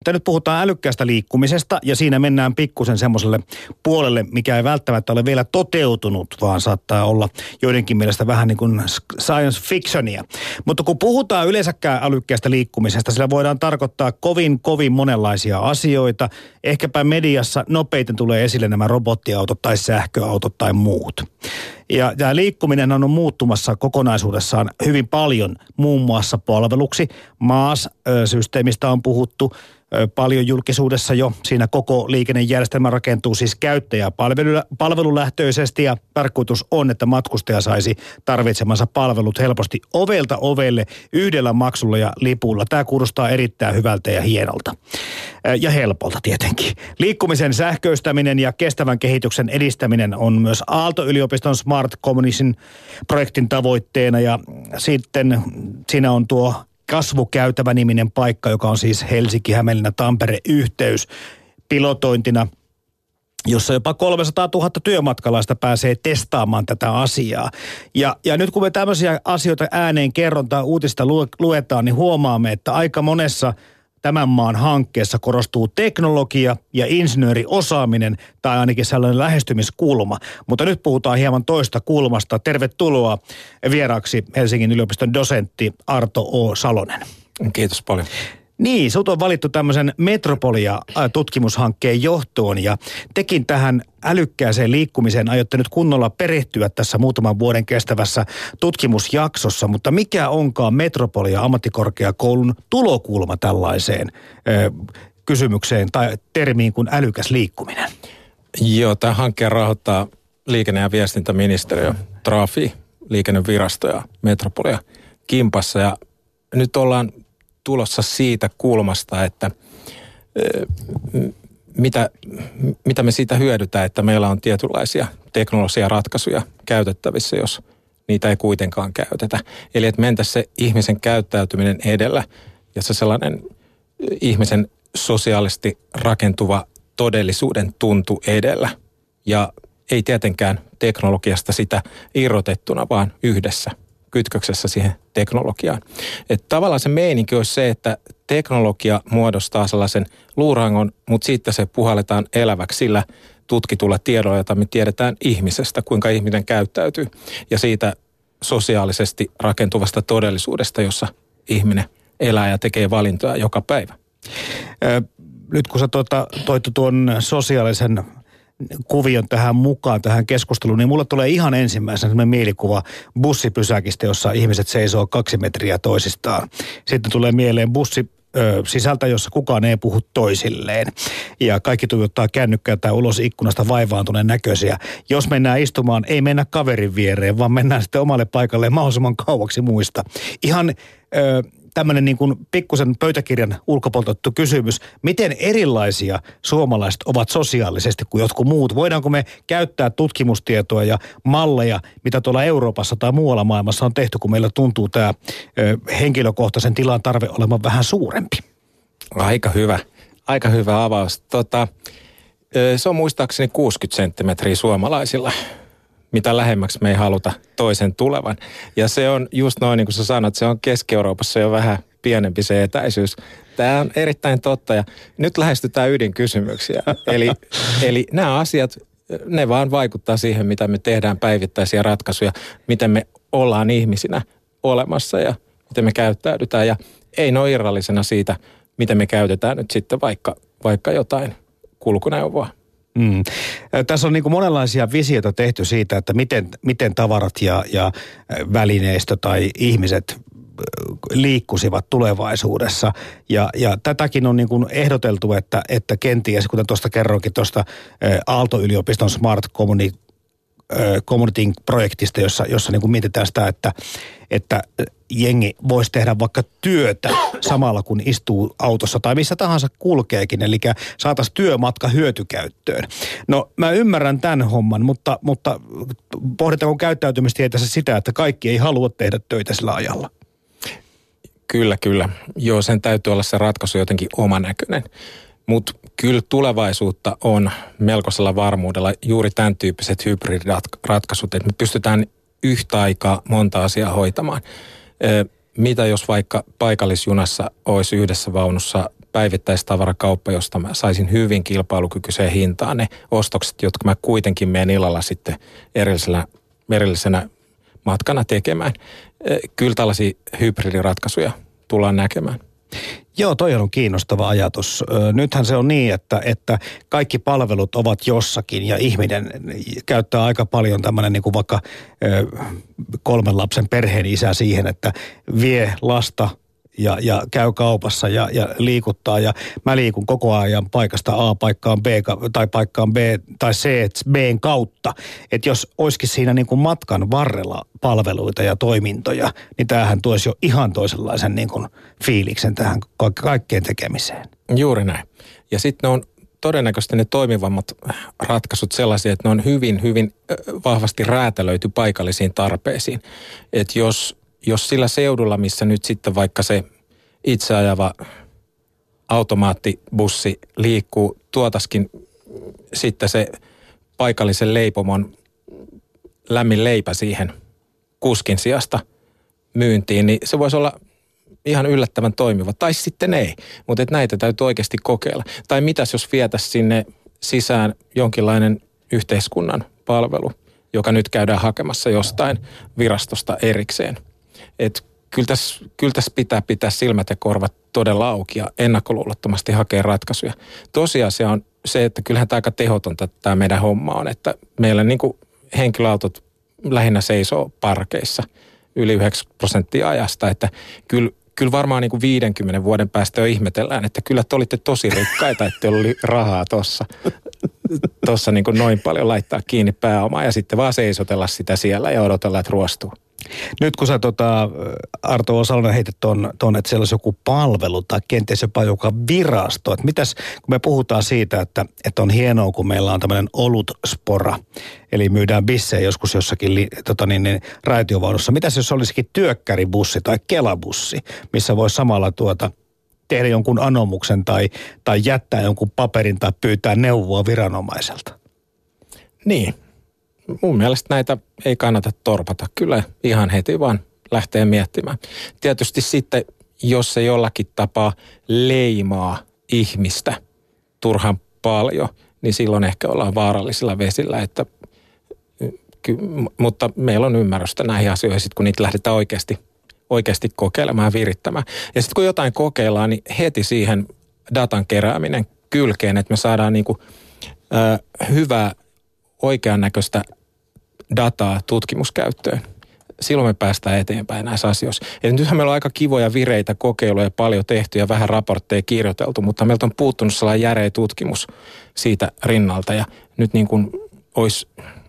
Mutta nyt puhutaan älykkäästä liikkumisesta ja siinä mennään pikkusen semmoiselle puolelle, mikä ei välttämättä ole vielä toteutunut, vaan saattaa olla joidenkin mielestä vähän niin kuin science fictionia. Mutta kun puhutaan yleensäkään älykkäästä liikkumisesta, sillä voidaan tarkoittaa kovin, kovin monenlaisia asioita. Ehkäpä mediassa nopeiten tulee esille nämä robottiautot tai sähköautot tai muut. Ja tämä liikkuminen on muuttumassa kokonaisuudessaan hyvin paljon, muun muassa palveluksi. MAAS-systeemistä on puhuttu paljon julkisuudessa jo. Siinä koko liikennejärjestelmä rakentuu siis käyttäjä palvelulähtöisesti ja tarkoitus on, että matkustaja saisi tarvitsemansa palvelut helposti ovelta ovelle yhdellä maksulla ja lipulla. Tämä kuulostaa erittäin hyvältä ja hienolta. Ja helpolta tietenkin. Liikkumisen sähköistäminen ja kestävän kehityksen edistäminen on myös Aalto-yliopiston Smart Communication projektin tavoitteena ja sitten siinä on tuo kasvukäytävä niminen paikka, joka on siis Helsinki, Hämeenlinna, Tampere yhteys pilotointina jossa jopa 300 000 työmatkalaista pääsee testaamaan tätä asiaa. Ja, ja nyt kun me tämmöisiä asioita ääneen kerron tai uutista luetaan, niin huomaamme, että aika monessa – tämän maan hankkeessa korostuu teknologia ja insinööriosaaminen tai ainakin sellainen lähestymiskulma. Mutta nyt puhutaan hieman toista kulmasta. Tervetuloa vieraaksi Helsingin yliopiston dosentti Arto O. Salonen. Kiitos paljon. Niin, sut on valittu tämmöisen Metropolia-tutkimushankkeen johtoon ja tekin tähän älykkääseen liikkumiseen aiotte nyt kunnolla perehtyä tässä muutaman vuoden kestävässä tutkimusjaksossa, mutta mikä onkaan Metropolia ammattikorkeakoulun tulokulma tällaiseen ö, kysymykseen tai termiin kuin älykäs liikkuminen? Joo, tämä hankkeen rahoittaa liikenne- ja viestintäministeriö, Trafi, liikennevirasto ja Metropolia kimpassa ja nyt ollaan tulossa siitä kulmasta, että mitä, mitä me siitä hyödytään, että meillä on tietynlaisia teknologisia ratkaisuja käytettävissä, jos niitä ei kuitenkaan käytetä. Eli että mentäisiin se ihmisen käyttäytyminen edellä ja se sellainen ihmisen sosiaalisesti rakentuva todellisuuden tuntu edellä. Ja ei tietenkään teknologiasta sitä irrotettuna, vaan yhdessä kytköksessä siihen teknologiaan. Että tavallaan se meininki olisi se, että teknologia muodostaa sellaisen luurangon, mutta sitten se puhalletaan eläväksi sillä tutkitulla tiedolla, jota me tiedetään ihmisestä, kuinka ihminen käyttäytyy. Ja siitä sosiaalisesti rakentuvasta todellisuudesta, jossa ihminen elää ja tekee valintoja joka päivä. Nyt kun sä tuota, toit tuon sosiaalisen kuvion tähän mukaan, tähän keskusteluun, niin mulla tulee ihan ensimmäisenä mielikuva bussipysäkistä, jossa ihmiset seisoo kaksi metriä toisistaan. Sitten tulee mieleen bussi sisältä, jossa kukaan ei puhu toisilleen. Ja kaikki tuijottaa kännykkää tai ulos ikkunasta vaivaantuneen näköisiä. Jos mennään istumaan, ei mennä kaverin viereen, vaan mennään sitten omalle paikalle mahdollisimman kauaksi muista. Ihan... tämmöinen niin kuin pikkusen pöytäkirjan ulkopoltettu kysymys. Miten erilaisia suomalaiset ovat sosiaalisesti kuin jotkut muut? Voidaanko me käyttää tutkimustietoa ja malleja, mitä tuolla Euroopassa tai muualla maailmassa on tehty, kun meillä tuntuu tämä henkilökohtaisen tilan tarve olevan vähän suurempi? Aika hyvä. Aika hyvä avaus. Tota, se on muistaakseni 60 senttimetriä suomalaisilla mitä lähemmäksi me ei haluta toisen tulevan. Ja se on just noin niin kuin sä sanot, se on Keski-Euroopassa jo vähän pienempi se etäisyys. Tämä on erittäin totta ja nyt lähestytään ydinkysymyksiä. Eli, eli nämä asiat, ne vaan vaikuttaa siihen, mitä me tehdään päivittäisiä ratkaisuja, miten me ollaan ihmisinä olemassa ja miten me käyttäydytään. Ja ei ne ole irrallisena siitä, miten me käytetään nyt sitten vaikka, vaikka jotain kulkuneuvoa. Mm. Tässä on niin kuin monenlaisia visioita tehty siitä, että miten, miten tavarat ja, ja välineistö tai ihmiset liikkusivat tulevaisuudessa. Ja, ja tätäkin on niin kuin ehdoteltu, että, että kenties, kuten tuosta kerroinkin tuosta Aalto-yliopiston Smart Community Community-projektista, jossa, jossa niin kuin mietitään sitä, että, että jengi voisi tehdä vaikka työtä samalla kun istuu autossa tai missä tahansa kulkeekin, eli saataisiin työmatka hyötykäyttöön. No mä ymmärrän tämän homman, mutta, mutta pohditaanko käyttäytymistieteessä sitä, että kaikki ei halua tehdä töitä sillä ajalla? Kyllä, kyllä. Joo, sen täytyy olla se ratkaisu jotenkin omanäköinen. Mutta kyllä tulevaisuutta on melkoisella varmuudella juuri tämän tyyppiset hybridiratkaisut, että me pystytään yhtä aikaa monta asiaa hoitamaan. Mitä jos vaikka paikallisjunassa olisi yhdessä vaunussa päivittäistavarakauppa, josta mä saisin hyvin kilpailukykyiseen hintaan ne ostokset, jotka mä kuitenkin menen illalla sitten erillisenä, erillisenä matkana tekemään. Kyllä tällaisia hybridiratkaisuja tullaan näkemään. Joo, toi on kiinnostava ajatus. Nythän se on niin, että, että kaikki palvelut ovat jossakin ja ihminen käyttää aika paljon tämmöinen niin kuin vaikka kolmen lapsen perheen isä siihen, että vie lasta ja, ja käy kaupassa ja, ja liikuttaa. Ja mä liikun koko ajan paikasta A paikkaan B tai paikkaan B tai C B kautta. Että jos olisikin siinä niin kuin matkan varrella palveluita ja toimintoja, niin tämähän tuoisi jo ihan toisenlaisen niin kuin fiiliksen tähän kaikkeen tekemiseen. Juuri näin. Ja sitten on todennäköisesti ne toimivammat ratkaisut sellaisia, että ne on hyvin, hyvin vahvasti räätälöity paikallisiin tarpeisiin. Että jos jos sillä seudulla, missä nyt sitten vaikka se itse ajava automaattibussi liikkuu, tuotaskin sitten se paikallisen leipomon lämmin leipä siihen kuskin sijasta myyntiin, niin se voisi olla ihan yllättävän toimiva. Tai sitten ei, mutta että näitä täytyy oikeasti kokeilla. Tai mitäs jos vietäisiin sinne sisään jonkinlainen yhteiskunnan palvelu, joka nyt käydään hakemassa jostain virastosta erikseen – että kyllä tässä, kyllä tässä pitää pitää silmät ja korvat todella auki ja ennakkoluulottomasti hakea ratkaisuja. Tosiasia on se, että kyllähän tämä aika tehotonta tämä meidän homma on, että meillä niin kuin henkilöautot lähinnä seisoo parkeissa yli 90 prosenttia ajasta, että kyllä, kyllä varmaan niin kuin 50 vuoden päästä jo ihmetellään, että kyllä te olitte tosi rikkaita, että oli rahaa tuossa tossa niin noin paljon laittaa kiinni pääomaa ja sitten vaan seisotella sitä siellä ja odotella, että ruostuu. Nyt kun sä tota, Arto Osalonen heitit ton, ton, että siellä olisi joku palvelu tai kenties jopa joka virasto. Että mitäs, kun me puhutaan siitä, että, että on hienoa, kun meillä on tämmöinen olutspora, eli myydään bissejä joskus jossakin tota niin, niin, raitiovaunussa. Mitäs jos olisikin työkkäribussi tai kelabussi, missä voisi samalla tuota, tehdä jonkun anomuksen tai, tai jättää jonkun paperin tai pyytää neuvoa viranomaiselta? Niin, mun mielestä näitä ei kannata torpata. Kyllä ihan heti vaan lähtee miettimään. Tietysti sitten, jos se jollakin tapaa leimaa ihmistä turhan paljon, niin silloin ehkä ollaan vaarallisilla vesillä, että ky, mutta meillä on ymmärrystä näihin asioihin, sit kun niitä lähdetään oikeasti, oikeasti kokeilemaan ja virittämään. Ja sitten kun jotain kokeillaan, niin heti siihen datan kerääminen kylkeen, että me saadaan niinku, ö, hyvää oikean näköistä dataa tutkimuskäyttöön. Silloin me päästään eteenpäin näissä asioissa. Eli nythän meillä on aika kivoja vireitä kokeiluja, paljon tehty ja vähän raportteja kirjoiteltu, mutta meiltä on puuttunut sellainen järeä tutkimus siitä rinnalta. Ja nyt niin kuin olisi,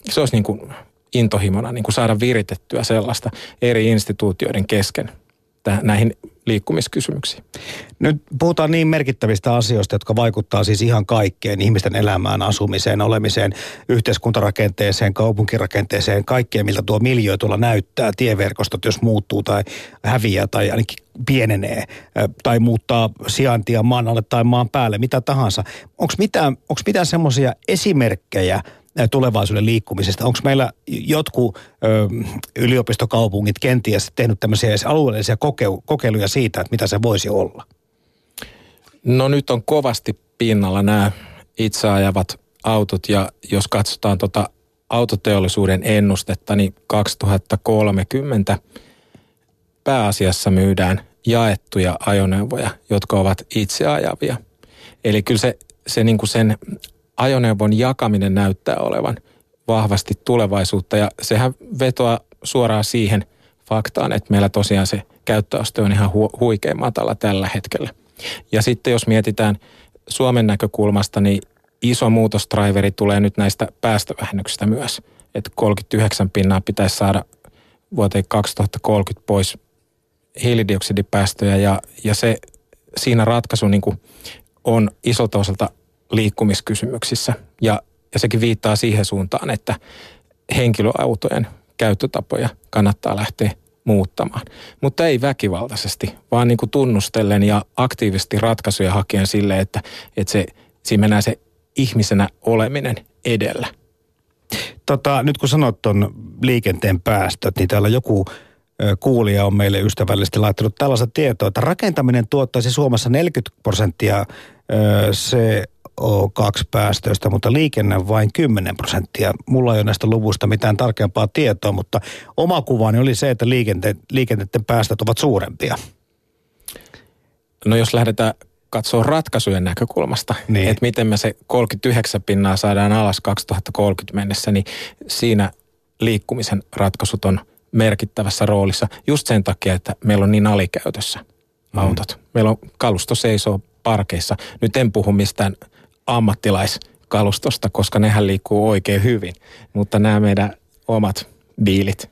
se olisi niin kuin intohimona niin kuin saada viritettyä sellaista eri instituutioiden kesken näihin liikkumiskysymyksiin. Nyt puhutaan niin merkittävistä asioista, jotka vaikuttaa siis ihan kaikkeen, ihmisten elämään, asumiseen, olemiseen, yhteiskuntarakenteeseen, kaupunkirakenteeseen, kaikkeen, miltä tuo miljö tuolla näyttää, tieverkostot, jos muuttuu tai häviää tai ainakin pienenee tai muuttaa sijaintia maan alle tai maan päälle, mitä tahansa. Onko mitään, mitään semmoisia esimerkkejä – tulevaisuuden liikkumisesta. Onko meillä jotkut ö, yliopistokaupungit kenties tehnyt tämmöisiä alueellisia kokeiluja siitä, että mitä se voisi olla? No nyt on kovasti pinnalla nämä itseajavat autot ja jos katsotaan tota autoteollisuuden ennustetta, niin 2030 pääasiassa myydään jaettuja ajoneuvoja, jotka ovat itseajavia. Eli kyllä se, se niin kuin sen ajoneuvon jakaminen näyttää olevan vahvasti tulevaisuutta ja sehän vetoaa suoraan siihen faktaan, että meillä tosiaan se käyttöaste on ihan hu- huikein matala tällä hetkellä. Ja sitten jos mietitään Suomen näkökulmasta, niin iso muutosdraiveri tulee nyt näistä päästövähennyksistä myös. Että 39 pinnaa pitäisi saada vuoteen 2030 pois hiilidioksidipäästöjä ja, ja se siinä ratkaisu niin on isolta osalta liikkumiskysymyksissä. Ja, ja sekin viittaa siihen suuntaan, että henkilöautojen käyttötapoja kannattaa lähteä muuttamaan. Mutta ei väkivaltaisesti, vaan niin kuin tunnustellen ja aktiivisesti ratkaisuja hakien sille, että, että se, siinä mennään se ihmisenä oleminen edellä. Tota, nyt kun sanot tuon liikenteen päästöt, niin täällä joku kuulija on meille ystävällisesti laittanut tällaista tietoa, että rakentaminen tuottaisi Suomessa 40 prosenttia CO2-päästöistä, mutta liikenne vain 10 prosenttia. Mulla ei ole näistä luvuista mitään tarkempaa tietoa, mutta oma kuvani oli se, että liikente- liikenteiden päästöt ovat suurempia. No jos lähdetään katsoa ratkaisujen näkökulmasta, niin. että miten me se 39 pinnaa saadaan alas 2030 mennessä, niin siinä liikkumisen ratkaisut on merkittävässä roolissa just sen takia, että meillä on niin alikäytössä mm. autot. Mm. Meillä on kalusto seisoo parkeissa. Nyt en puhu mistään ammattilaiskalustosta, koska nehän liikkuu oikein hyvin, mutta nämä meidän omat biilit.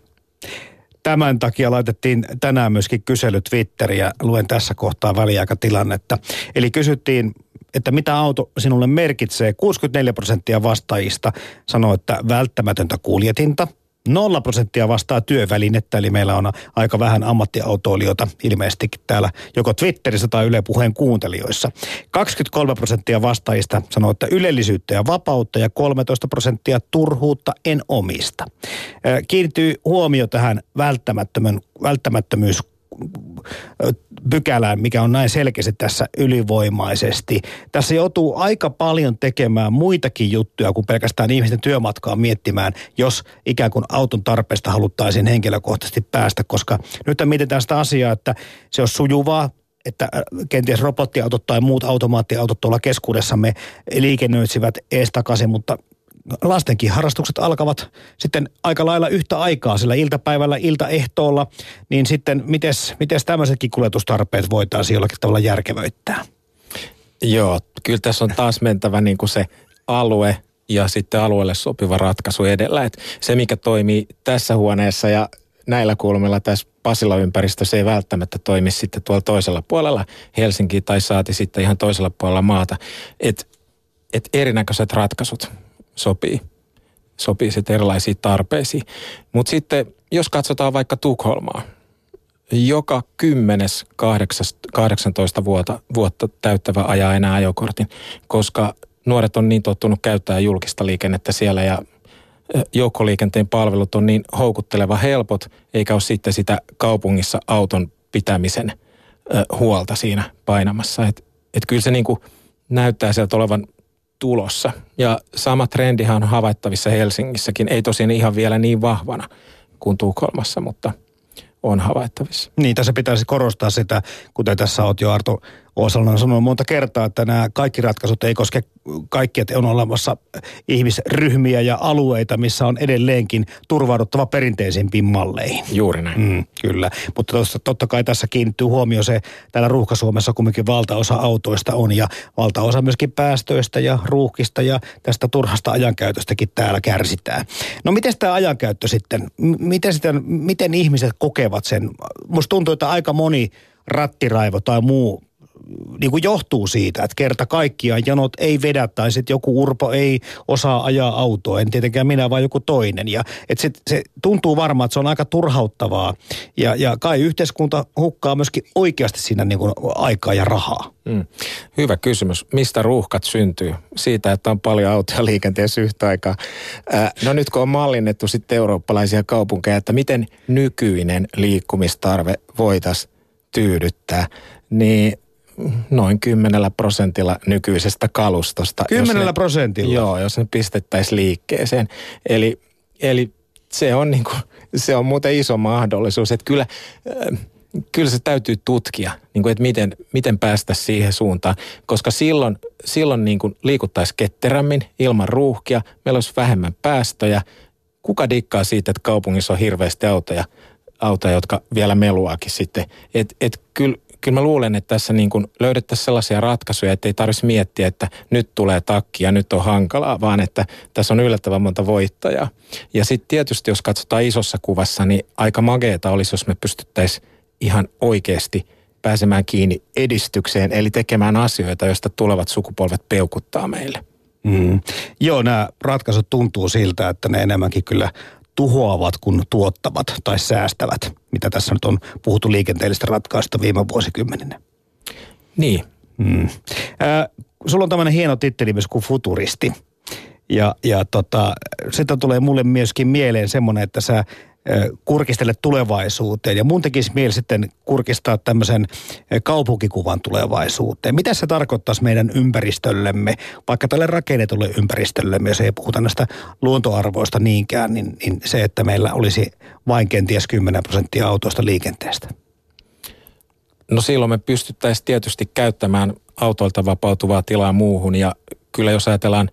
Tämän takia laitettiin tänään myöskin kysely Twitteriä. Luen tässä kohtaa väliaikatilannetta. Eli kysyttiin että mitä auto sinulle merkitsee. 64 prosenttia vastaajista sanoo, että välttämätöntä kuljetinta. Nolla prosenttia vastaa työvälinettä, eli meillä on aika vähän ammattiautoilijoita ilmeisestikin täällä joko Twitterissä tai Yle Puheen kuuntelijoissa. 23 prosenttia vastaajista sanoo, että ylellisyyttä ja vapautta ja 13 prosenttia turhuutta en omista. Kiinnittyy huomio tähän välttämättömän, välttämättömyys pykälään, mikä on näin selkeästi tässä ylivoimaisesti. Tässä joutuu aika paljon tekemään muitakin juttuja kuin pelkästään ihmisten työmatkaa miettimään, jos ikään kuin auton tarpeesta haluttaisiin henkilökohtaisesti päästä, koska nyt mietitään sitä asiaa, että se on sujuvaa, että kenties robottiautot tai muut automaattiautot tuolla keskuudessamme liikennöitsivät ees takaisin, mutta lastenkin harrastukset alkavat sitten aika lailla yhtä aikaa sillä iltapäivällä, iltaehtoolla, niin sitten mites, mites tämmöisetkin kuljetustarpeet voitaisiin jollakin tavalla järkevöittää? Joo, kyllä tässä on taas mentävä niin kuin se alue ja sitten alueelle sopiva ratkaisu edellä. Et se, mikä toimii tässä huoneessa ja näillä kulmilla tässä Pasila-ympäristössä ei välttämättä toimi sitten tuolla toisella puolella Helsinki tai saati sitten ihan toisella puolella maata. Et, et erinäköiset ratkaisut sopii, sopii sitten erilaisiin tarpeisiin. Mutta sitten jos katsotaan vaikka Tukholmaa, joka kymmenes 18 vuotta, vuotta täyttävä ajaa enää ajokortin, koska nuoret on niin tottunut käyttää julkista liikennettä siellä ja joukkoliikenteen palvelut on niin houkutteleva helpot, eikä ole sitten sitä kaupungissa auton pitämisen huolta siinä painamassa. Että et kyllä se niinku näyttää sieltä olevan tulossa. Ja sama trendihan on havaittavissa Helsingissäkin, ei tosiaan ihan vielä niin vahvana kuin Tukholmassa, mutta on havaittavissa. Niin, tässä pitäisi korostaa sitä, kuten tässä olet jo Arto Oosalla on sanonut monta kertaa, että nämä kaikki ratkaisut ei koske kaikkia, että on olemassa ihmisryhmiä ja alueita, missä on edelleenkin turvauduttava perinteisempiin malleihin. Juuri näin. Mm, kyllä, mutta tossa, totta kai tässä kiinnittyy huomio se, täällä Ruuhka-Suomessa kumminkin valtaosa autoista on ja valtaosa myöskin päästöistä ja ruuhkista ja tästä turhasta ajankäytöstäkin täällä kärsitään. No miten tämä ajankäyttö sitten, miten, sitten, miten ihmiset kokevat sen? Musta tuntuu, että aika moni rattiraivo tai muu niin kuin johtuu siitä, että kerta kaikkiaan janot ei vedä tai sitten joku urpo ei osaa ajaa autoa, en tietenkään minä vaan joku toinen. Ja että se, se tuntuu varmaan, että se on aika turhauttavaa ja, ja kai yhteiskunta hukkaa myöskin oikeasti siinä niin kuin aikaa ja rahaa. Mm. Hyvä kysymys. Mistä ruuhkat syntyy? Siitä, että on paljon autoja liikenteessä yhtä aikaa. Äh, no nyt kun on mallinnettu sitten eurooppalaisia kaupunkeja, että miten nykyinen liikkumistarve voitaisiin tyydyttää, niin noin kymmenellä prosentilla nykyisestä kalustosta. Kymmenellä prosentilla? Joo, jos ne pistettäisiin liikkeeseen. Eli, eli se, on niin kuin, se on muuten iso mahdollisuus, että kyllä, äh, kyllä se täytyy tutkia, niin kuin, että miten, miten päästä siihen suuntaan, koska silloin, silloin niin kuin liikuttaisiin ketterämmin ilman ruuhkia, meillä olisi vähemmän päästöjä. Kuka dikkaa siitä, että kaupungissa on hirveästi autoja, autoja jotka vielä meluakin sitten. Että et kyllä kyllä mä luulen, että tässä niin kuin löydettäisiin sellaisia ratkaisuja, että ei tarvitsisi miettiä, että nyt tulee takki ja nyt on hankalaa, vaan että tässä on yllättävän monta voittajaa. Ja sitten tietysti, jos katsotaan isossa kuvassa, niin aika mageeta olisi, jos me pystyttäisiin ihan oikeasti pääsemään kiinni edistykseen, eli tekemään asioita, joista tulevat sukupolvet peukuttaa meille. Mm. Joo, nämä ratkaisut tuntuu siltä, että ne enemmänkin kyllä tuhoavat kuin tuottavat tai säästävät, mitä tässä nyt on puhuttu liikenteellistä ratkaista viime vuosikymmeninä. Niin. Mm. Äh, sulla on tämmöinen hieno titteli myös kuin futuristi. Ja, ja tota, sitä tulee mulle myöskin mieleen semmoinen, että sä kurkistele tulevaisuuteen. Ja mun tekisi mieli sitten kurkistaa tämmöisen kaupunkikuvan tulevaisuuteen. Mitä se tarkoittaisi meidän ympäristöllemme, vaikka tälle rakennetulle ympäristöllemme, jos ei puhuta näistä luontoarvoista niinkään, niin, niin se, että meillä olisi vain kenties 10 prosenttia autoista liikenteestä? No silloin me pystyttäisiin tietysti käyttämään autoilta vapautuvaa tilaa muuhun ja kyllä jos ajatellaan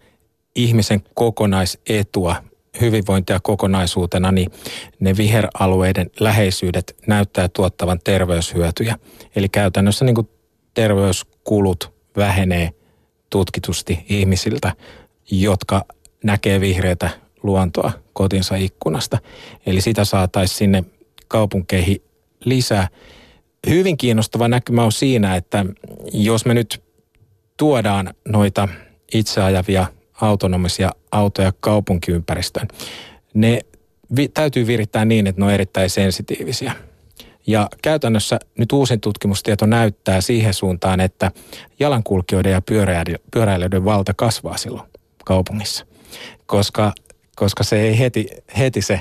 ihmisen kokonaisetua, hyvinvointia kokonaisuutena, niin ne viheralueiden läheisyydet näyttää tuottavan terveyshyötyjä. Eli käytännössä niin kuin terveyskulut vähenee tutkitusti ihmisiltä, jotka näkee vihreätä luontoa kotinsa ikkunasta. Eli sitä saataisiin sinne kaupunkeihin lisää. Hyvin kiinnostava näkymä on siinä, että jos me nyt tuodaan noita itseajavia autonomisia autoja kaupunkiympäristöön, ne vi- täytyy virittää niin, että ne on erittäin sensitiivisiä. Ja käytännössä nyt uusin tutkimustieto näyttää siihen suuntaan, että jalankulkijoiden ja pyöräilijöiden valta kasvaa silloin kaupungissa. Koska, koska se ei heti, heti se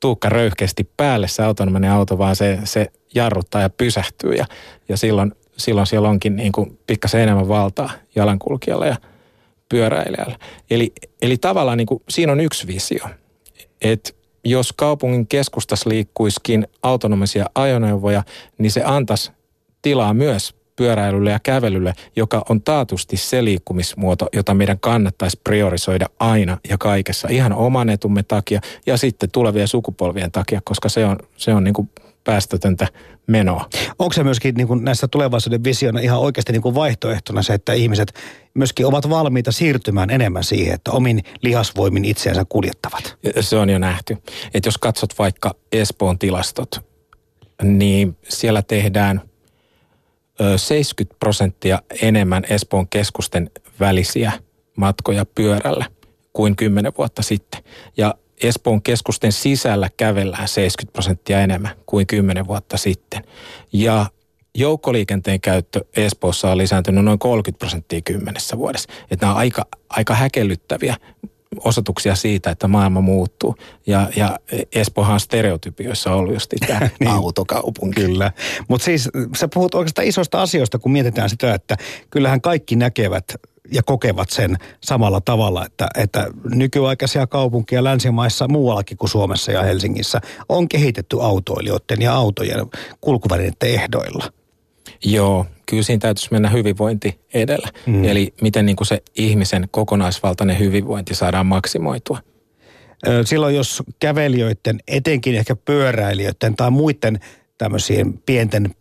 tuukka röyhkeästi päälle se autonominen auto, vaan se, se jarruttaa ja pysähtyy ja, ja silloin, silloin siellä onkin niin kuin pikkasen enemmän valtaa jalankulkijalla ja pyöräilijällä. Eli, eli tavallaan niin kuin, siinä on yksi visio, että jos kaupungin keskustassa liikkuisikin autonomisia ajoneuvoja, niin se antaisi tilaa myös pyöräilylle ja kävelylle, joka on taatusti se liikkumismuoto, jota meidän kannattaisi priorisoida aina ja kaikessa ihan oman etumme takia ja sitten tulevien sukupolvien takia, koska se on, se on niin kuin päästötöntä menoa. Onko se myöskin niin kuin näissä tulevaisuuden visiona ihan oikeasti niin kuin vaihtoehtona se, että ihmiset myöskin ovat valmiita siirtymään enemmän siihen, että omin lihasvoimin itseänsä kuljettavat? Se on jo nähty. Että jos katsot vaikka Espoon tilastot, niin siellä tehdään 70 prosenttia enemmän Espoon keskusten välisiä matkoja pyörällä kuin 10 vuotta sitten. Ja Espoon keskusten sisällä kävellään 70 prosenttia enemmän kuin 10 vuotta sitten. Ja joukkoliikenteen käyttö Espoossa on lisääntynyt noin 30 prosenttia kymmenessä vuodessa. Että nämä on aika, aika häkellyttäviä osoituksia siitä, että maailma muuttuu. Ja, ja Espoohan on stereotypioissa ollut just tämä niin, autokaupunki. Kyllä. Mutta siis sä puhut oikeastaan isoista asioista, kun mietitään sitä, että kyllähän kaikki näkevät ja kokevat sen samalla tavalla, että, että nykyaikaisia kaupunkia länsimaissa muuallakin kuin Suomessa ja Helsingissä on kehitetty autoilijoiden ja autojen kulkuvälineiden ehdoilla. Joo, kyllä siinä täytyisi mennä hyvinvointi edellä. Mm. Eli miten niin kuin se ihmisen kokonaisvaltainen hyvinvointi saadaan maksimoitua. Silloin jos kävelijöiden, etenkin ehkä pyöräilijöiden tai muiden tämmöisiin pienten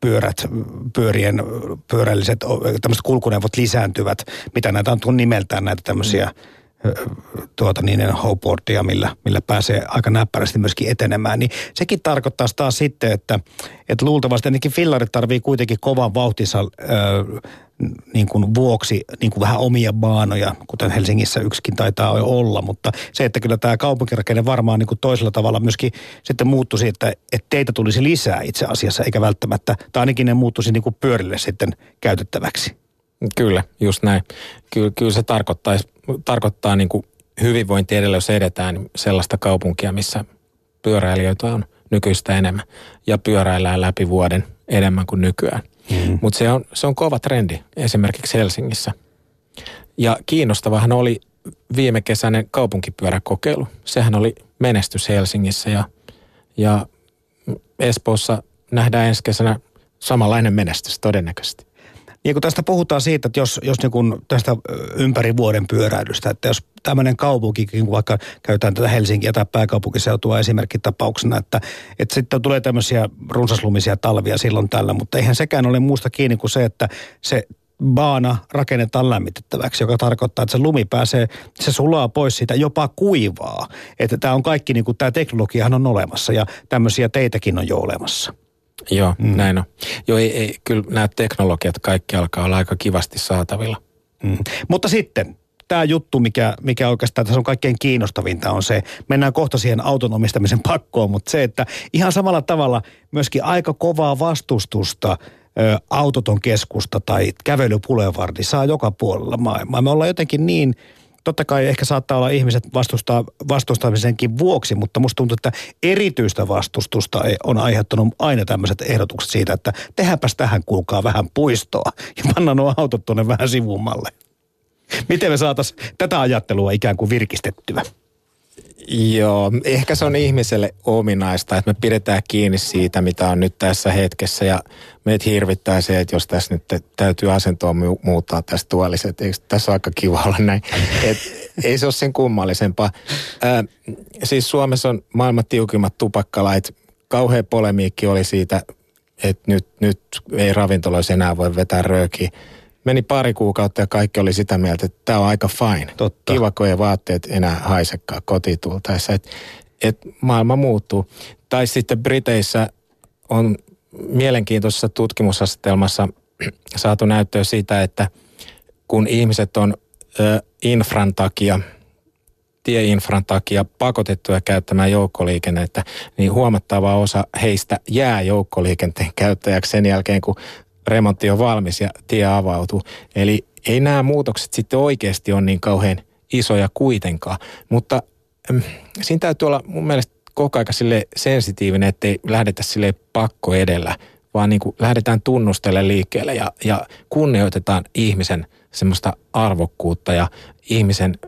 pyörät, pyörien, pyörälliset tämmöiset kulkuneuvot lisääntyvät, mitä näitä on nimeltään näitä tämmöisiä mm. Tuota niin, hopebordia, millä, millä pääsee aika näppärästi myöskin etenemään, niin sekin tarkoittaa taas sitten, että, että luultavasti ainakin fillarit tarvii kuitenkin kovan vauhtinsa niin kuin vuoksi niin kuin vähän omia baanoja, kuten Helsingissä yksikin taitaa olla, mutta se, että kyllä tämä kaupunkirakenne varmaan niin kuin toisella tavalla myöskin sitten muuttuisi, että, että teitä tulisi lisää itse asiassa, eikä välttämättä, tai ainakin ne muuttuisi niin kuin pyörille sitten käytettäväksi. Kyllä, just näin. Kyllä, kyllä se tarkoittaa, tarkoittaa niin kuin hyvinvointi edellä, jos edetään niin sellaista kaupunkia, missä pyöräilijöitä on nykyistä enemmän ja pyöräillään läpi vuoden enemmän kuin nykyään. Mm. Mutta se on, se on kova trendi esimerkiksi Helsingissä. Ja kiinnostavahan oli viime kesäinen kaupunkipyöräkokeilu. Sehän oli menestys Helsingissä ja, ja Espoossa nähdään ensi kesänä samanlainen menestys todennäköisesti. Ja kun tästä puhutaan siitä, että jos, jos niin kun tästä ympäri vuoden pyöräilystä, että jos tämmöinen kaupunki, kun vaikka käytetään tätä Helsinkiä tai pääkaupunkiseutua esimerkkitapauksena, että, että sitten tulee tämmöisiä runsaslumisia talvia silloin tällä, mutta eihän sekään ole muusta kiinni kuin se, että se baana rakennetaan lämmitettäväksi, joka tarkoittaa, että se lumi pääsee, se sulaa pois siitä jopa kuivaa. Että tämä on kaikki, niin kuin tämä teknologiahan on olemassa ja tämmöisiä teitäkin on jo olemassa. Joo, mm. näin on. Joo, ei, ei, kyllä nämä teknologiat kaikki alkaa olla aika kivasti saatavilla. Mm. Mutta sitten tämä juttu, mikä, mikä oikeastaan tässä on kaikkein kiinnostavinta, on se, mennään kohta siihen autonomistamisen pakkoon, mutta se, että ihan samalla tavalla myöskin aika kovaa vastustusta ö, autoton keskusta tai kävelypulevardi saa joka puolella maailmaa. Me ollaan jotenkin niin totta kai ehkä saattaa olla ihmiset vastustaa, vastustamisenkin vuoksi, mutta musta tuntuu, että erityistä vastustusta on aiheuttanut aina tämmöiset ehdotukset siitä, että tehdäänpäs tähän kuulkaa vähän puistoa ja panna nuo autot tuonne vähän sivummalle. Miten me saataisiin tätä ajattelua ikään kuin virkistettyä? Joo, ehkä se on ihmiselle ominaista, että me pidetään kiinni siitä, mitä on nyt tässä hetkessä ja meitä hirvittää se, että jos tässä nyt täytyy asentoa muuttaa tästä tuolissa, että eikö tässä ole aika kiva olla näin. Et, ei se ole sen kummallisempaa. Ää, siis Suomessa on maailman tiukimmat tupakkalait. Kauhea polemiikki oli siitä, että nyt, nyt ei ravintoloissa enää voi vetää röökiä meni pari kuukautta ja kaikki oli sitä mieltä, että tämä on aika fine. Totta. Kiva, kun ei vaatteet enää haisekaan kotitultaessa. Että et maailma muuttuu. Tai sitten Briteissä on mielenkiintoisessa tutkimusasetelmassa saatu näyttöä siitä, että kun ihmiset on ö, infran takia, tieinfran takia pakotettuja käyttämään joukkoliikennettä, niin huomattava osa heistä jää joukkoliikenteen käyttäjäksi sen jälkeen, kun remontti on valmis ja tie avautuu. Eli ei nämä muutokset sitten oikeasti ole niin kauhean isoja kuitenkaan. Mutta ähm, siinä täytyy olla mun mielestä koko ajan sille sensitiivinen, ettei lähdetä sille pakko edellä, vaan niin kuin lähdetään tunnustelle liikkeelle ja, ja kunnioitetaan ihmisen semmoista arvokkuutta ja ihmisen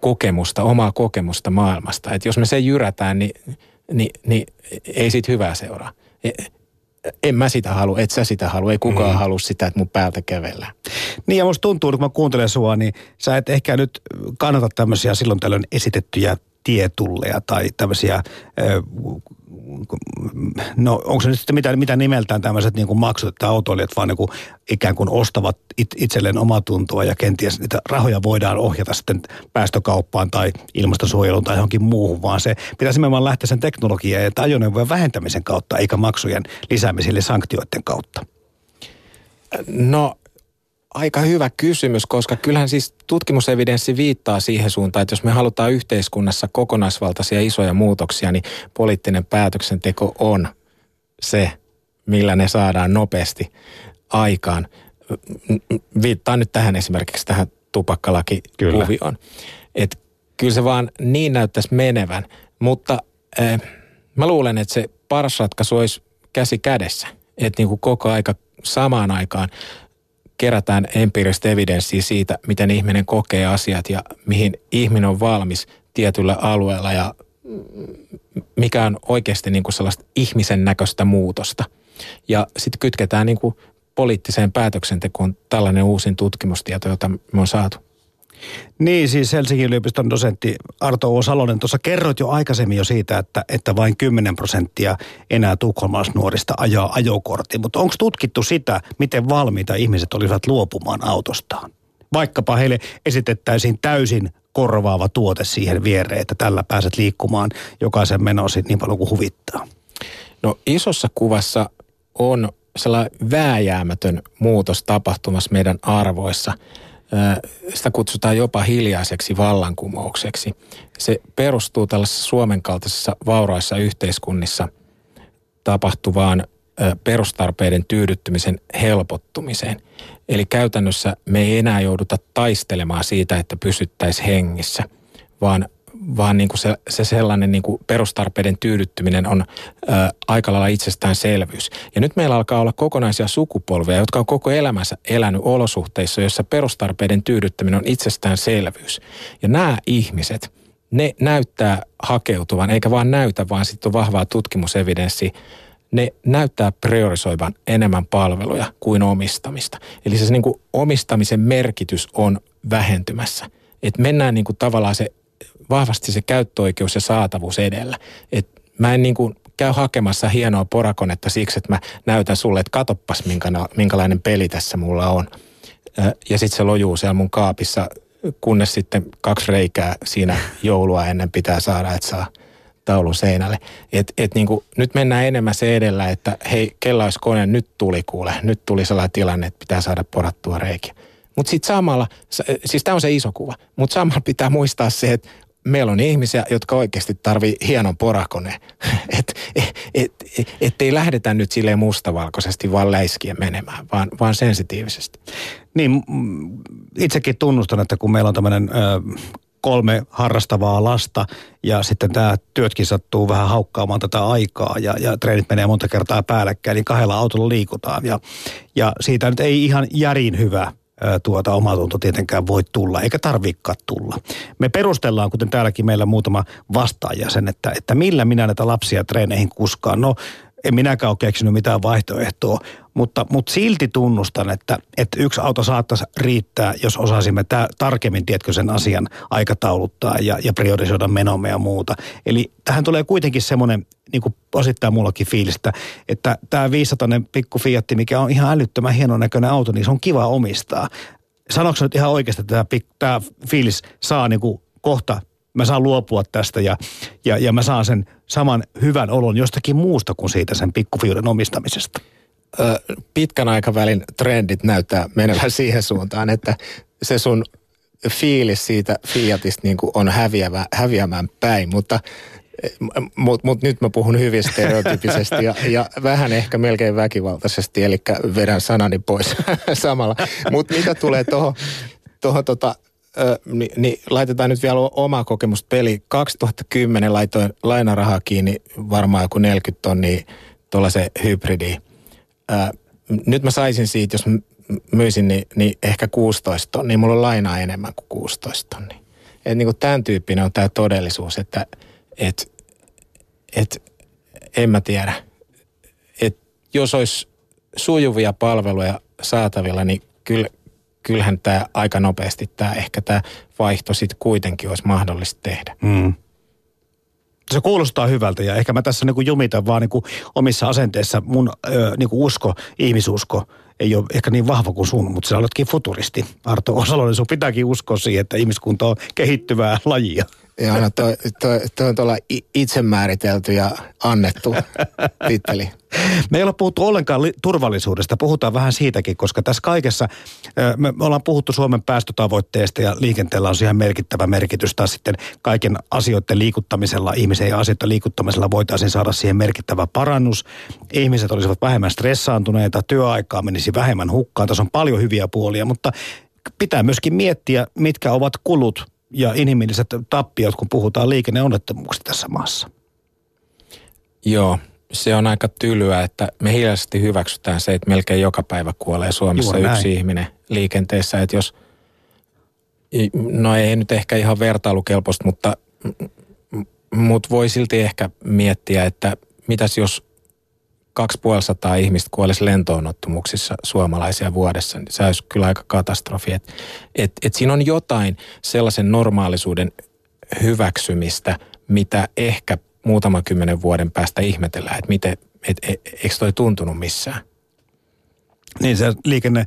kokemusta, omaa kokemusta maailmasta. Että jos me se jyrätään, niin, niin, niin ei siitä hyvää seuraa. En mä sitä halua, et sä sitä halua, ei kukaan mm. halua sitä, että mun päältä kävellään. Niin ja musta tuntuu, kun mä kuuntelen sua, niin sä et ehkä nyt kannata tämmöisiä silloin tällöin esitettyjä tietulleja tai tämmöisiä no onko se nyt sitten mitä, mitä nimeltään tämmöiset niin kuin maksut, että autoilijat vaan niin kuin ikään kuin ostavat it, itselleen omatuntoa ja kenties niitä rahoja voidaan ohjata sitten päästökauppaan tai ilmastonsuojeluun tai johonkin muuhun, vaan se pitäisi nimenomaan lähteä sen teknologian ja ajoneuvojen vähentämisen kautta eikä maksujen lisäämiselle sanktioiden kautta. No aika hyvä kysymys, koska kyllähän siis tutkimusevidenssi viittaa siihen suuntaan, että jos me halutaan yhteiskunnassa kokonaisvaltaisia isoja muutoksia, niin poliittinen päätöksenteko on se, millä ne saadaan nopeasti aikaan. Viittaan nyt tähän esimerkiksi tähän tupakkalakikuvioon. Että kyllä se vaan niin näyttäisi menevän, mutta äh, mä luulen, että se paras ratkaisu olisi käsi kädessä. Että niin kuin koko aika samaan aikaan kerätään empiiristä evidenssiä siitä, miten ihminen kokee asiat ja mihin ihminen on valmis tietyllä alueella ja mikä on oikeasti niin kuin sellaista ihmisen näköistä muutosta. Ja sitten kytketään niin kuin poliittiseen päätöksentekoon tällainen uusin tutkimustieto, jota me on saatu. Niin, siis Helsingin yliopiston dosentti Arto O. Salonen, tuossa kerroit jo aikaisemmin jo siitä, että, että vain 10 prosenttia enää tukholmaisnuorista ajaa ajokortti. Mutta onko tutkittu sitä, miten valmiita ihmiset olisivat luopumaan autostaan? Vaikkapa heille esitettäisiin täysin korvaava tuote siihen viereen, että tällä pääset liikkumaan jokaisen menosi niin paljon kuin huvittaa. No isossa kuvassa on sellainen vääjäämätön muutos tapahtumassa meidän arvoissa – sitä kutsutaan jopa hiljaiseksi vallankumoukseksi. Se perustuu tällaisessa Suomen kaltaisessa vauraissa yhteiskunnissa tapahtuvaan perustarpeiden tyydyttymisen helpottumiseen. Eli käytännössä me ei enää jouduta taistelemaan siitä, että pysyttäisiin hengissä, vaan vaan niin kuin se, se sellainen niin kuin perustarpeiden tyydyttyminen on ö, aika lailla itsestäänselvyys. Ja nyt meillä alkaa olla kokonaisia sukupolvia, jotka on koko elämänsä elänyt olosuhteissa, joissa perustarpeiden tyydyttäminen on itsestäänselvyys. Ja nämä ihmiset, ne näyttää hakeutuvan, eikä vaan näytä, vaan sitten on vahvaa tutkimusevidenssi, ne näyttää priorisoivan enemmän palveluja kuin omistamista. Eli se niin kuin omistamisen merkitys on vähentymässä. Että mennään niin kuin tavallaan se vahvasti se käyttöoikeus ja saatavuus edellä. Et mä en niin kuin käy hakemassa hienoa porakonetta siksi, että mä näytän sulle, että katoppas minkälainen peli tässä mulla on. Ja sitten se lojuu siellä mun kaapissa, kunnes sitten kaksi reikää siinä joulua ennen pitää saada, että saa taulun seinälle. Et, et niin kuin, nyt mennään enemmän se edellä, että hei, kone, nyt tuli kuule. Nyt tuli sellainen tilanne, että pitää saada porattua reikiä. Mutta sitten samalla, siis tämä on se iso kuva, mutta samalla pitää muistaa se, että meillä on ihmisiä, jotka oikeasti tarvii hienon porakone. että et, et, et, ei lähdetä nyt silleen mustavalkoisesti vaan läiskien menemään, vaan, vaan sensitiivisesti. Niin, itsekin tunnustan, että kun meillä on tämmöinen kolme harrastavaa lasta ja sitten tämä työtkin sattuu vähän haukkaamaan tätä aikaa ja, ja treenit menee monta kertaa päällekkäin, niin kahdella autolla liikutaan. Ja, ja siitä nyt ei ihan järin hyvä tuota omatunto tietenkään voi tulla, eikä tarviikaan tulla. Me perustellaan, kuten täälläkin meillä muutama vastaaja sen, että, että millä minä näitä lapsia treeneihin kuskaan. No en minäkään ole keksinyt mitään vaihtoehtoa, mutta, mutta silti tunnustan, että, että yksi auto saattaisi riittää, jos osaisimme tää, tarkemmin, tiedätkö, sen asian aikatauluttaa ja, ja priorisoida menomme ja muuta. Eli tähän tulee kuitenkin semmoinen, niin kuin osittain mullakin fiilistä, että tämä 500 pikku Fiatti, mikä on ihan älyttömän hienon näköinen auto, niin se on kiva omistaa. Sanoiko nyt ihan oikeasti, että tämä, tämä fiilis saa niin kuin kohta mä saan luopua tästä ja, ja, ja mä saan sen saman hyvän olon jostakin muusta kuin siitä sen pikkufiuden omistamisesta. Ö, pitkän aikavälin trendit näyttää menevän siihen suuntaan, että se sun fiilis siitä Fiatista niin kuin on häviävä, häviämään päin, mutta mutta mut nyt mä puhun hyvin stereotypisesti ja, ja vähän ehkä melkein väkivaltaisesti, eli vedän sanani pois samalla. Mutta mitä tulee tuohon tota, niin, niin laitetaan nyt vielä oma kokemus peli. 2010 laitoin lainarahaa kiinni varmaan joku 40 tonnia tuollaisen hybridi. Ää, nyt mä saisin siitä, jos myisin, niin, niin ehkä 16 tonnia. Mulla on lainaa enemmän kuin 16 tonnia. Et niin kuin tämän tyyppinen on tämä todellisuus, että et, et, en mä tiedä. Et jos olisi sujuvia palveluja saatavilla, niin kyllä, kyllähän tämä aika nopeasti tämä ehkä tämä vaihto sitten kuitenkin olisi mahdollista tehdä. Mm. Se kuulostaa hyvältä ja ehkä mä tässä niinku jumitan vaan niinku omissa asenteissa mun ö, niinku usko, ihmisusko ei ole ehkä niin vahva kuin sun, mutta sä oletkin futuristi. Arto Osalonen, sun pitääkin uskoa siihen, että ihmiskunta on kehittyvää lajia. Joo, no toi, toi, toi on tuolla itsemääritelty ja annettu titteli. Me ei ole puhuttu ollenkaan li- turvallisuudesta, puhutaan vähän siitäkin, koska tässä kaikessa, me ollaan puhuttu Suomen päästötavoitteesta ja liikenteellä on siihen merkittävä merkitys. Tai sitten kaiken asioiden liikuttamisella, ihmisen ja asioiden liikuttamisella voitaisiin saada siihen merkittävä parannus. Ihmiset olisivat vähemmän stressaantuneita, työaikaa menisi vähemmän hukkaan. Tässä on paljon hyviä puolia, mutta pitää myöskin miettiä, mitkä ovat kulut ja inhimilliset tappiot, kun puhutaan liikenneonnettomuuksista tässä maassa. Joo, se on aika tylyä, että me hiljaisesti hyväksytään se, että melkein joka päivä kuolee Suomessa Juuri yksi näin. ihminen liikenteessä. Että jos, no ei nyt ehkä ihan vertailukelpoista, mutta, mutta voi silti ehkä miettiä, että mitäs jos 2500 ihmistä kuolisi lentoonnottomuuksissa suomalaisia vuodessa, niin se olisi kyllä aika katastrofi. Et, et, et siinä on jotain sellaisen normaalisuuden hyväksymistä, mitä ehkä muutaman kymmenen vuoden päästä ihmetellään, että miten, et, et, eikö toi tuntunut missään? Niin se liikenne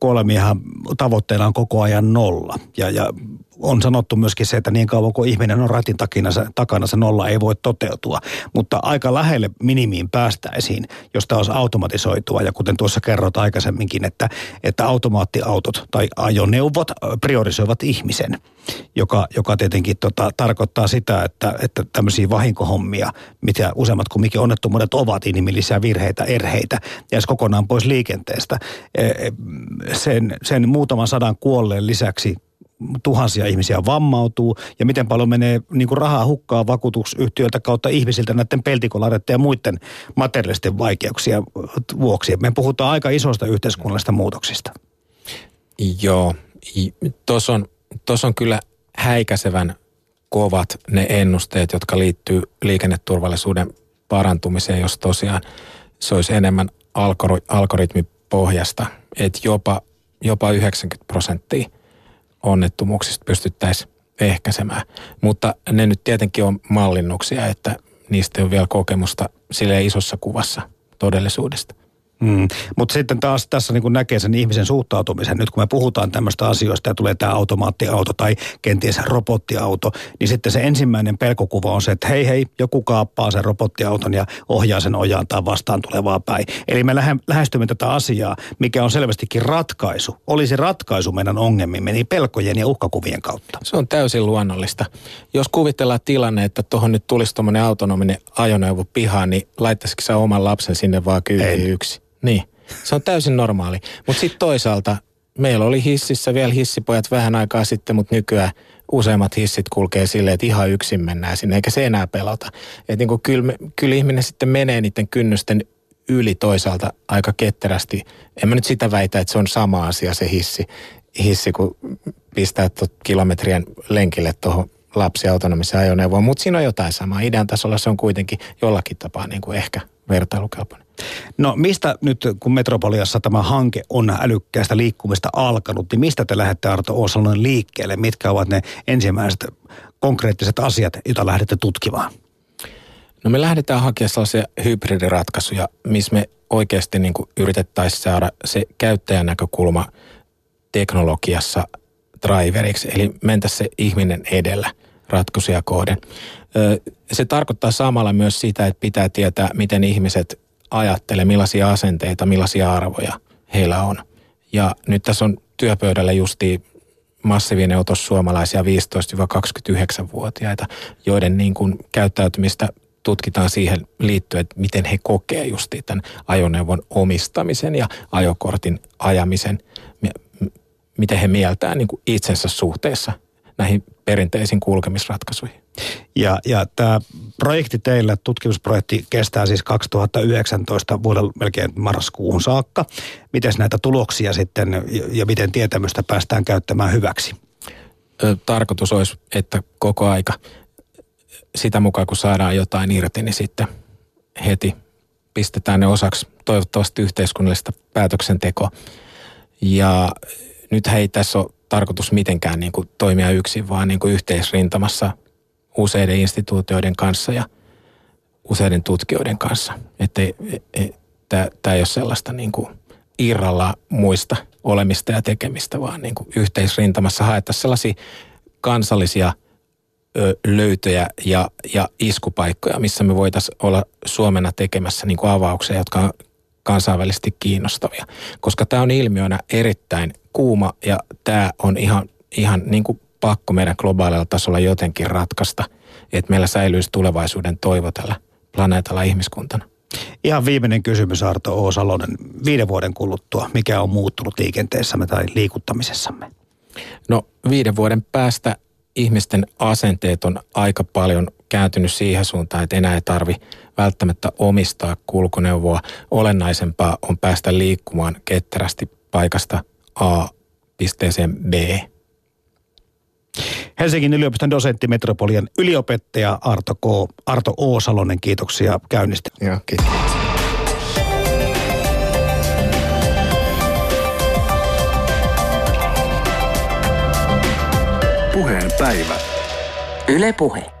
kuolemiahan tavoitteena on koko ajan nolla. Ja, ja on sanottu myöskin se, että niin kauan kuin ihminen on ratin takana, takana se nolla ei voi toteutua. Mutta aika lähelle minimiin päästäisiin, jos tämä olisi automatisoitua. Ja kuten tuossa kerrot aikaisemminkin, että, että automaattiautot tai ajoneuvot priorisoivat ihmisen, joka, joka tietenkin tota, tarkoittaa sitä, että, että tämmöisiä vahinkohommia, mitä useimmat kuin mikä onnettomuudet ovat, inhimillisiä virheitä, erheitä, jäisi kokonaan pois liikenteestä. E, e, sen, sen muutaman sadan kuolleen lisäksi tuhansia ihmisiä vammautuu ja miten paljon menee niin kuin rahaa hukkaa vakuutusyhtiöiltä kautta ihmisiltä näiden peltikolareiden ja muiden materiaalisten vaikeuksien vuoksi. Me puhutaan aika isoista yhteiskunnallisista muutoksista. Joo, tuossa on, tos on kyllä häikäisevän kovat ne ennusteet, jotka liittyy liikenneturvallisuuden parantumiseen, jos tosiaan se olisi enemmän algoritmipohjasta, että jopa, jopa 90 prosenttia onnettomuuksista pystyttäisiin ehkäisemään. Mutta ne nyt tietenkin on mallinnuksia, että niistä ole vielä kokemusta sille isossa kuvassa todellisuudesta. Mm. Mutta sitten taas tässä niin näkee sen ihmisen suhtautumisen. Nyt kun me puhutaan tämmöistä asioista ja tulee tämä automaattiauto tai kenties robottiauto, niin sitten se ensimmäinen pelkokuva on se, että hei hei, joku kaappaa sen robottiauton ja ohjaa sen ojaan tai vastaan tulevaa päin. Eli me lähestymme tätä asiaa, mikä on selvästikin ratkaisu. Olisi ratkaisu meidän ongelmimme niin pelkojen ja uhkakuvien kautta. Se on täysin luonnollista. Jos kuvitellaan tilanne, että tuohon nyt tulisi tuommoinen autonominen ajoneuvo pihaan, niin laittaisitko sä oman lapsen sinne vaan kyytiin yksi? Niin. Se on täysin normaali. Mutta sitten toisaalta meillä oli hississä vielä hissipojat vähän aikaa sitten, mutta nykyään useimmat hissit kulkee silleen, että ihan yksin mennään sinne, eikä se enää pelota. Että niin kyllä, kyllä ihminen sitten menee niiden kynnysten yli toisaalta aika ketterästi. En mä nyt sitä väitä, että se on sama asia se hissi, hissi kun pistää kilometrien lenkille tuohon lapsiautonomiseen ajoneuvoon, mutta siinä on jotain samaa. Idean tasolla se on kuitenkin jollakin tapaa niin kuin ehkä vertailukelpoinen. No mistä nyt, kun Metropoliassa tämä hanke on älykkäästä liikkumista alkanut, niin mistä te lähdette Arto Oosalonen liikkeelle? Mitkä ovat ne ensimmäiset konkreettiset asiat, joita lähdette tutkimaan? No me lähdetään hakemaan sellaisia hybridiratkaisuja, missä me oikeasti niin yritettäisiin saada se käyttäjän näkökulma teknologiassa driveriksi, eli mentä se ihminen edellä ratkaisuja kohden. Se tarkoittaa samalla myös sitä, että pitää tietää, miten ihmiset ajattelee, millaisia asenteita, millaisia arvoja heillä on. Ja nyt tässä on työpöydällä justi massiivinen otos suomalaisia 15-29-vuotiaita, joiden niin kuin käyttäytymistä tutkitaan siihen liittyen, että miten he kokee justi tämän ajoneuvon omistamisen ja ajokortin ajamisen, miten he mieltää niin kuin itsensä suhteessa näihin perinteisiin kulkemisratkaisuihin. Ja, ja tämä projekti teillä, tutkimusprojekti, kestää siis 2019 vuoden melkein marraskuuhun saakka. Miten näitä tuloksia sitten ja miten tietämystä päästään käyttämään hyväksi? Tarkoitus olisi, että koko aika sitä mukaan, kun saadaan jotain irti, niin sitten heti pistetään ne osaksi toivottavasti yhteiskunnallista päätöksentekoa. Ja nyt ei tässä ole tarkoitus mitenkään niin kuin toimia yksin, vaan niin kuin yhteisrintamassa useiden instituutioiden kanssa ja useiden tutkijoiden kanssa. Että tämä ei ole sellaista niin kuin irralla muista olemista ja tekemistä, vaan niin kuin yhteisrintamassa haettaisiin sellaisia kansallisia ö, löytöjä ja, ja iskupaikkoja, missä me voitaisiin olla Suomena tekemässä niin kuin avauksia, jotka on kansainvälisesti kiinnostavia. Koska tämä on ilmiönä erittäin kuuma ja tämä on ihan, ihan niin kuin pakko meidän globaalilla tasolla jotenkin ratkaista, että meillä säilyisi tulevaisuuden toivo tällä planeetalla ihmiskuntana. Ihan viimeinen kysymys Arto Oosalonen. Viiden vuoden kuluttua, mikä on muuttunut liikenteessämme tai liikuttamisessamme? No viiden vuoden päästä ihmisten asenteet on aika paljon kääntynyt siihen suuntaan, että enää ei tarvi välttämättä omistaa kulkuneuvoa. Olennaisempaa on päästä liikkumaan ketterästi paikasta A pisteeseen B. Helsingin yliopiston dosentti Metropolian yliopettaja Arto, K. Arto O. Salonen, kiitoksia käynnistä. Joo, kiitos. Puheen päivä. Yle Puhe.